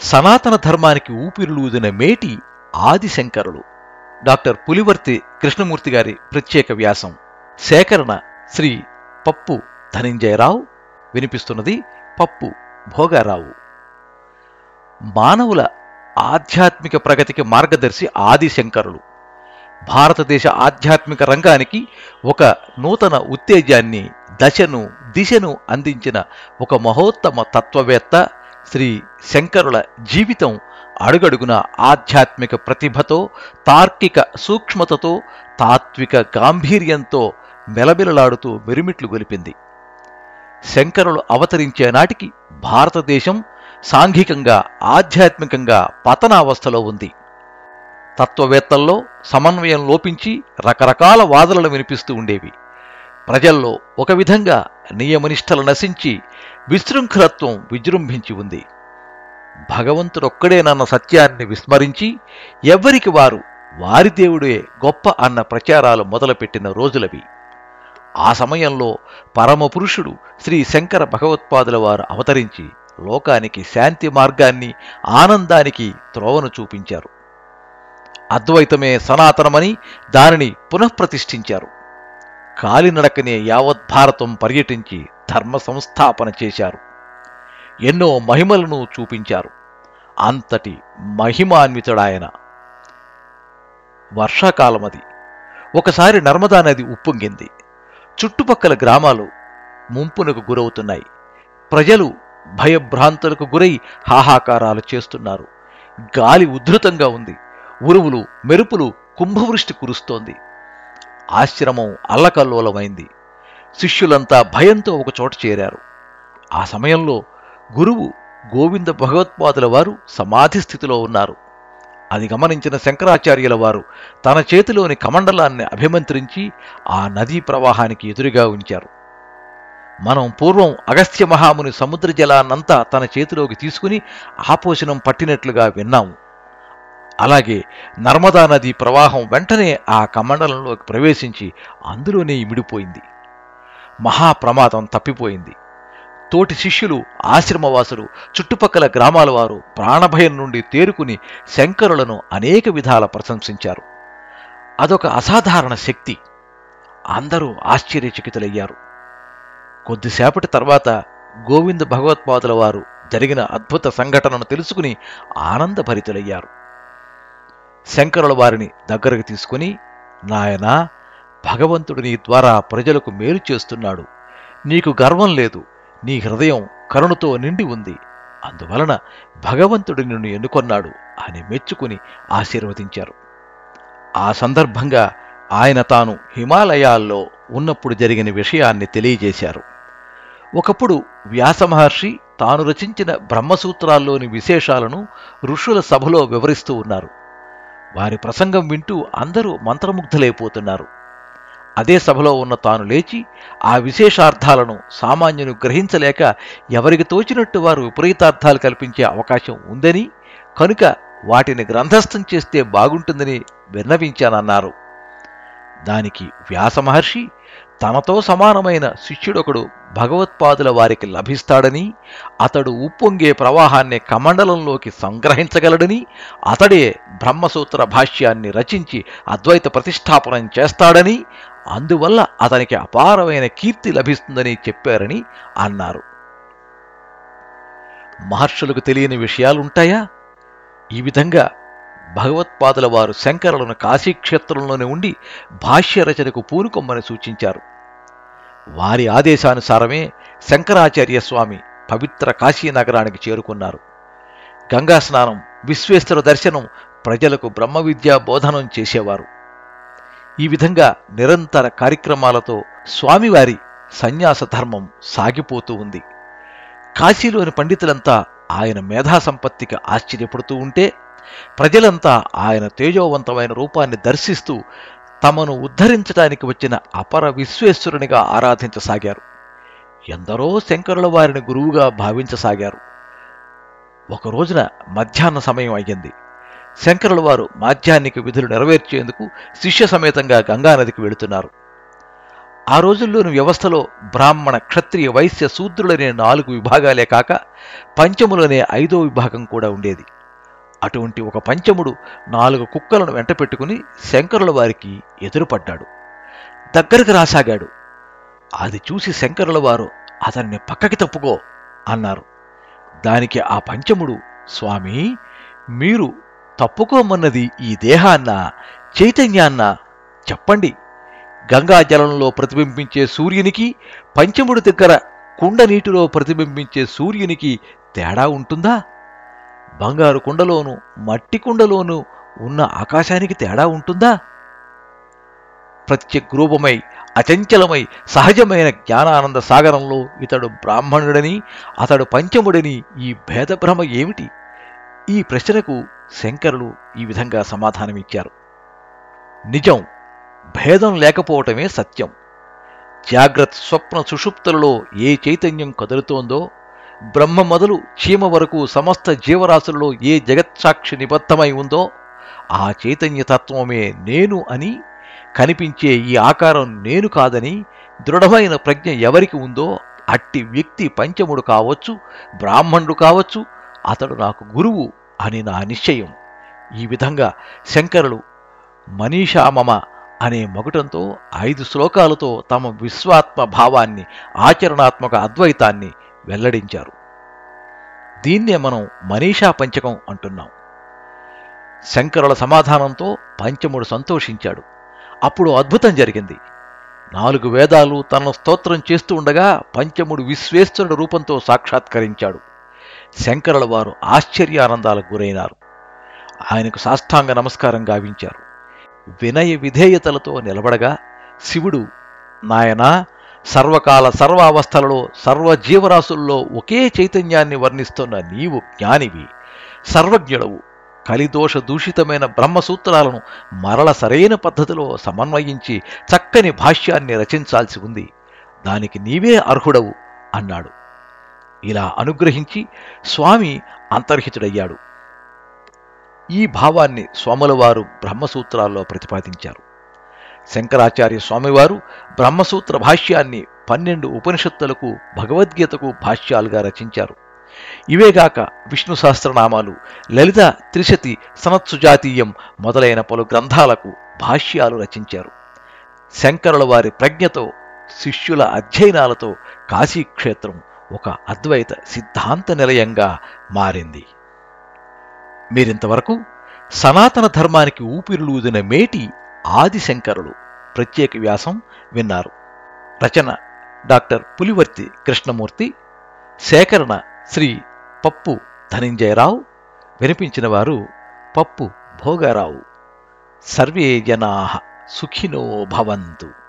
సనాతన ధర్మానికి ఊపిరులూదిన మేటి ఆదిశంకరులు. డాక్టర్ పులివర్తి కృష్ణమూర్తి గారి ప్రత్యేక వ్యాసం. సేకరణ శ్రీ పప్పు ధనంజయరావు. వినిపిస్తున్నది పప్పు భోగారావు. మానవుల ఆధ్యాత్మిక ప్రగతికి మార్గదర్శి ఆదిశంకరులు. భారతదేశ ఆధ్యాత్మిక రంగానికి ఒక నూతన ఉత్తేజాన్ని దశను దిశను అందించిన ఒక మహోత్తమ తత్వవేత్త శ్రీ శంకరుల జీవితం అడుగడుగున ఆధ్యాత్మిక ప్రతిభతో తార్కిక సూక్ష్మతతో తాత్విక గాంభీర్యంతో మెలబిలలాడుతూ మెరిమిట్లు గొలిపింది. శంకరులు అవతరించే నాటికి భారతదేశం సాంఘికంగా ఆధ్యాత్మికంగా పతనావస్థలో ఉంది. తత్వవేత్తల్లో సమన్వయం లోపించి రకరకాల వాదనలు వినిపిస్తూ ఉండేవి. ప్రజల్లో ఒక విధంగా నియమనిష్టలు నశించి విశృంఖలత్వం విజృంభించి ఉంది. భగవంతుడొక్కడేనన్న సత్యాన్ని విస్మరించి ఎవ్వరికి వారు వారి దేవుడే గొప్ప అన్న ప్రచారాలు మొదలుపెట్టిన రోజులవి. ఆ సమయంలో పరమపురుషుడు శ్రీ శంకర భగవత్పాదుల వారు అవతరించి లోకానికి శాంతి మార్గాన్ని ఆనందానికి త్రోవను చూపించారు. అద్వైతమే సనాతనమని దానిని పునఃప్రతిష్ఠించారు. కాలినడకనే యావత్ భారతం పర్యటించి ధర్మ సంస్థాపన చేశారు. ఎన్నో మహిమలను చూపించారు. అంతటి మహిమాన్వితుడాయన. వర్షాకాలమది. ఒకసారి నర్మదా నది ఉప్పొంగింది. చుట్టుపక్కల గ్రామాలు ముంపునకు గురవుతున్నాయి. ప్రజలు భయభ్రాంతులకు గురై హాహాకారాలు చేస్తున్నారు. గాలి ఉధృతంగా ఉంది. ఉరువులు మెరుపులు కుంభవృష్టి కురుస్తోంది. ఆశ్రమం అల్లకల్లోలమైంది. శిష్యులంతా భయంతో ఒకచోట చేరారు. ఆ సమయంలో గురువు గోవింద భగవత్పాదుల వారు సమాధి స్థితిలో ఉన్నారు. అది గమనించిన శంకరాచార్యుల వారు తన చేతిలోని కమండలాన్ని అభిమంత్రించి ఆ నదీ ప్రవాహానికి ఎదురుగా ఉంచారు. మనం పూర్వం అగస్త్య మహాముని సముద్ర జలాన్నంతా తన చేతిలోకి తీసుకుని ఆపోషణం పట్టినట్లుగా విన్నాము. అలాగే నర్మదా నది ప్రవాహం వెంటనే ఆ కమండలంలోకి ప్రవేశించి అందులోనే ఇమిడిపోయింది. మహాప్రమాదం తప్పిపోయింది. తోటి శిష్యులు ఆశ్రమవాసులు చుట్టుపక్కల గ్రామాల వారు ప్రాణభయం నుండి తేరుకుని శంకరులను అనేక విధాల ప్రశంసించారు. అదొక అసాధారణ శక్తి. అందరూ ఆశ్చర్యచకితులయ్యారు. కొద్దిసేపటి తర్వాత గోవింద భగవత్పాదుల వారు జరిగిన అద్భుత సంఘటనను తెలుసుకుని ఆనందభరితులయ్యారు. శంకరుల వారిని దగ్గరకు తీసుకుని నాయనా భగవంతుడు నీ ద్వారా ప్రజలకు మేలు చేస్తున్నాడు. నీకు గర్వం లేదు. నీ హృదయం కరుణతో నిండి ఉంది. అందువలన భగవంతుడు నిన్ను ఎన్నుకొన్నాడు అని మెచ్చుకుని ఆశీర్వదించారు. ఆ సందర్భంగా ఆయన తాను హిమాలయాల్లో ఉన్నప్పుడు జరిగిన విషయాన్ని తెలియజేశారు. ఒకప్పుడు వ్యాసమహర్షి తాను రచించిన బ్రహ్మసూత్రాల్లోని విశేషాలను ఋషుల సభలో వివరిస్తూ ఉన్నారు. వారి ప్రసంగం వింటూ అందరూ మంత్రముగ్ధులైపోతున్నారు. అదే సభలో ఉన్న తాను లేచి ఆ విశేషార్థాలను సామాన్యులు గ్రహించలేక ఎవరికి తోచినట్టు వారు విపరీతార్థాలు కల్పించే అవకాశం ఉందని కనుక వాటిని గ్రంథస్థం చేస్తే బాగుంటుందని విన్నవించానన్నారు. దానికి వ్యాసమహర్షి తనతో సమానమైన శిష్యుడొకడు భగవత్పాదుల వారికి లభిస్తాడని అతడు ఉప్పొంగే ప్రవాహాన్ని కమండలంలోకి సంగ్రహించగలడని అతడే బ్రహ్మసూత్ర భాష్యాన్ని రచించి అద్వైత ప్రతిష్టాపనం చేస్తాడని అందువల్ల అతనికి అపారమైన కీర్తి లభిస్తుందని చెప్పారని అన్నారు. మహర్షులకు తెలియని విషయాలుంటాయా? ఈ విధంగా భగవత్పాదుల వారు శంకరులను కాశీక్షేత్రంలోనే ఉండి భాష్య రచనకు పూనుకొమ్మని సూచించారు. వారి ఆదేశానుసారమే శంకరాచార్య స్వామి పవిత్ర కాశీ నగరానికి చేరుకున్నారు. గంగా స్నానం విశ్వేశ్వర దర్శనం ప్రజలకు బ్రహ్మ విద్యా బోధనం చేసేవారు. ఈ విధంగా నిరంతర కార్యక్రమాలతో స్వామివారి సన్యాస ధర్మం సాగిపోతూ ఉంది. కాశీలోని పండితులంతా ఆయన మేధా సంపత్తికి ఆశ్చర్యపడుతూ ఉంటే ప్రజలంతా ఆయన తేజోవంతమైన రూపాన్ని దర్శిస్తూ తమను ఉద్ధరించడానికి వచ్చిన అపర విశ్వేశ్వరునిగా ఆరాధించసాగారు. ఎందరో శంకరుల వారిని గురువుగా భావించసాగారు. ఒక రోజున మధ్యాహ్న సమయం అయ్యింది. శంకరుల వారు మాధ్యాహ్నిక విధులు నెరవేర్చేందుకు శిష్య సమేతంగా గంగానదికి వెళుతున్నారు. ఆ రోజుల్లోని వ్యవస్థలో బ్రాహ్మణ క్షత్రియ వైశ్య శూద్రులనే నాలుగు విభాగాలే కాక పంచములనే ఐదో విభాగం కూడా ఉండేది. అటువంటి ఒక పంచముడు నాలుగు కుక్కలను వెంట పెట్టుకుని శంకరుల వారికి ఎదురుపడ్డాడు. దగ్గరకు రాసాగాడు. అది చూసి శంకరుల వారు అతన్ని పక్కకి తప్పుకో అన్నారు. దానికి ఆ పంచముడు స్వామి మీరు తప్పుకోమన్నది ఈ దేహాన్న చైతన్యాన్న చెప్పండి. గంగాజలంలో ప్రతిబింబించే సూర్యునికి పంచముడి దగ్గర కుండ నీటిలో ప్రతిబింబించే సూర్యునికి తేడా ఉంటుందా? బంగారు కుండలోను మట్టి కుండలోను ఉన్న ఆకాశానికి తేడా ఉంటుందా? ప్రత్యగ్రూపమై అచంచలమై సహజమైన జ్ఞానానంద సాగరంలో ఇతడు బ్రాహ్మణుడని అతడు పంచముడని ఈ భేదభ్రమ ఏమిటి? ఈ ప్రశ్నకు శంకరులు ఈ విధంగా సమాధానమిచ్చారు. నిజం భేదం లేకపోవటమే సత్యం. జాగ్రత్త స్వప్న సుషుప్తులలో ఏ చైతన్యం కదులుతోందో బ్రహ్మ మొదలు చీమ వరకు సమస్త జీవరాశుల్లో ఏ జగత్సాక్షి నిబద్ధమై ఉందో ఆ చైతన్యతత్వమే నేను అని కనిపించే ఈ ఆకారం నేను కాదని దృఢమైన ప్రజ్ఞ ఎవరికి ఉందో అట్టి వ్యక్తి పంచముడు కావచ్చు బ్రాహ్మణుడు కావచ్చు అతడు నాకు గురువు అని నా నిశ్చయం. ఈ విధంగా శంకరులు మనీషామమ అనే మొగటంతో ఐదు శ్లోకాలతో తమ విశ్వాత్మ భావాన్ని ఆచరణాత్మక అద్వైతాన్ని వెల్లడించారు. దీన్నే మనం మనీషా పంచకం అంటున్నాం. శంకరుల సమాధానంతో పంచముడు సంతోషించాడు. అప్పుడు అద్భుతం జరిగింది. నాలుగు వేదాలు తనను స్తోత్రం చేస్తూ ఉండగా పంచముడు విశ్వేశ్వరుడు రూపంతో సాక్షాత్కరించాడు. శంకరుల వారు ఆశ్చర్యానందాలకు గురైనారు. ఆయనకు సాష్టాంగ నమస్కారం గావించారు. వినయ విధేయతలతో నిలబడగా శివుడు నాయనా సర్వకాల సర్వావస్థలలో అవస్థలలో సర్వజీవరాశుల్లో ఒకే చైతన్యాన్ని వర్ణిస్తున్న నీవు జ్ఞానివి. సర్వజ్ఞుడవు. కలిదోష దూషితమైన బ్రహ్మసూత్రాలను మరల సరైన పద్ధతిలో సమన్వయించి చక్కని భాష్యాన్ని రచించాల్సి ఉంది. దానికి నీవే అర్హుడవు అన్నాడు. ఇలా అనుగ్రహించి స్వామి అంతర్హితుడయ్యాడు. ఈ భావాన్ని స్వాములవారు బ్రహ్మసూత్రాల్లో ప్రతిపాదించారు. శంకరాచార్య స్వామివారు బ్రహ్మసూత్ర భాష్యాన్ని పన్నెండు ఉపనిషత్తులకు భగవద్గీతకు భాష్యాలుగా రచించారు. ఇవేగాక విష్ణు సహస్రనామాలు లలిత త్రిశతి సనత్సుజాతీయం మొదలైన పలు గ్రంథాలకు భాష్యాలు రచించారు. శంకరుల వారి ప్రజ్ఞతో శిష్యుల అధ్యయనాలతో కాశీక్షేత్రం ఒక అద్వైత సిద్ధాంత నిలయంగా మారింది. మీరింతవరకు సనాతన ధర్మానికి ఊపిరులూదిన మేటి ఆదిశంకరులు ప్రత్యేక వ్యాసం విన్నారు. రచన డాక్టర్ పులివర్తి కృష్ణమూర్తి సేకరణ శ్రీ పప్పు ధనంజయరావు వినిపించిన వారు పప్పు భోగారావు. సర్వే జనా సుఖినో భవంతు.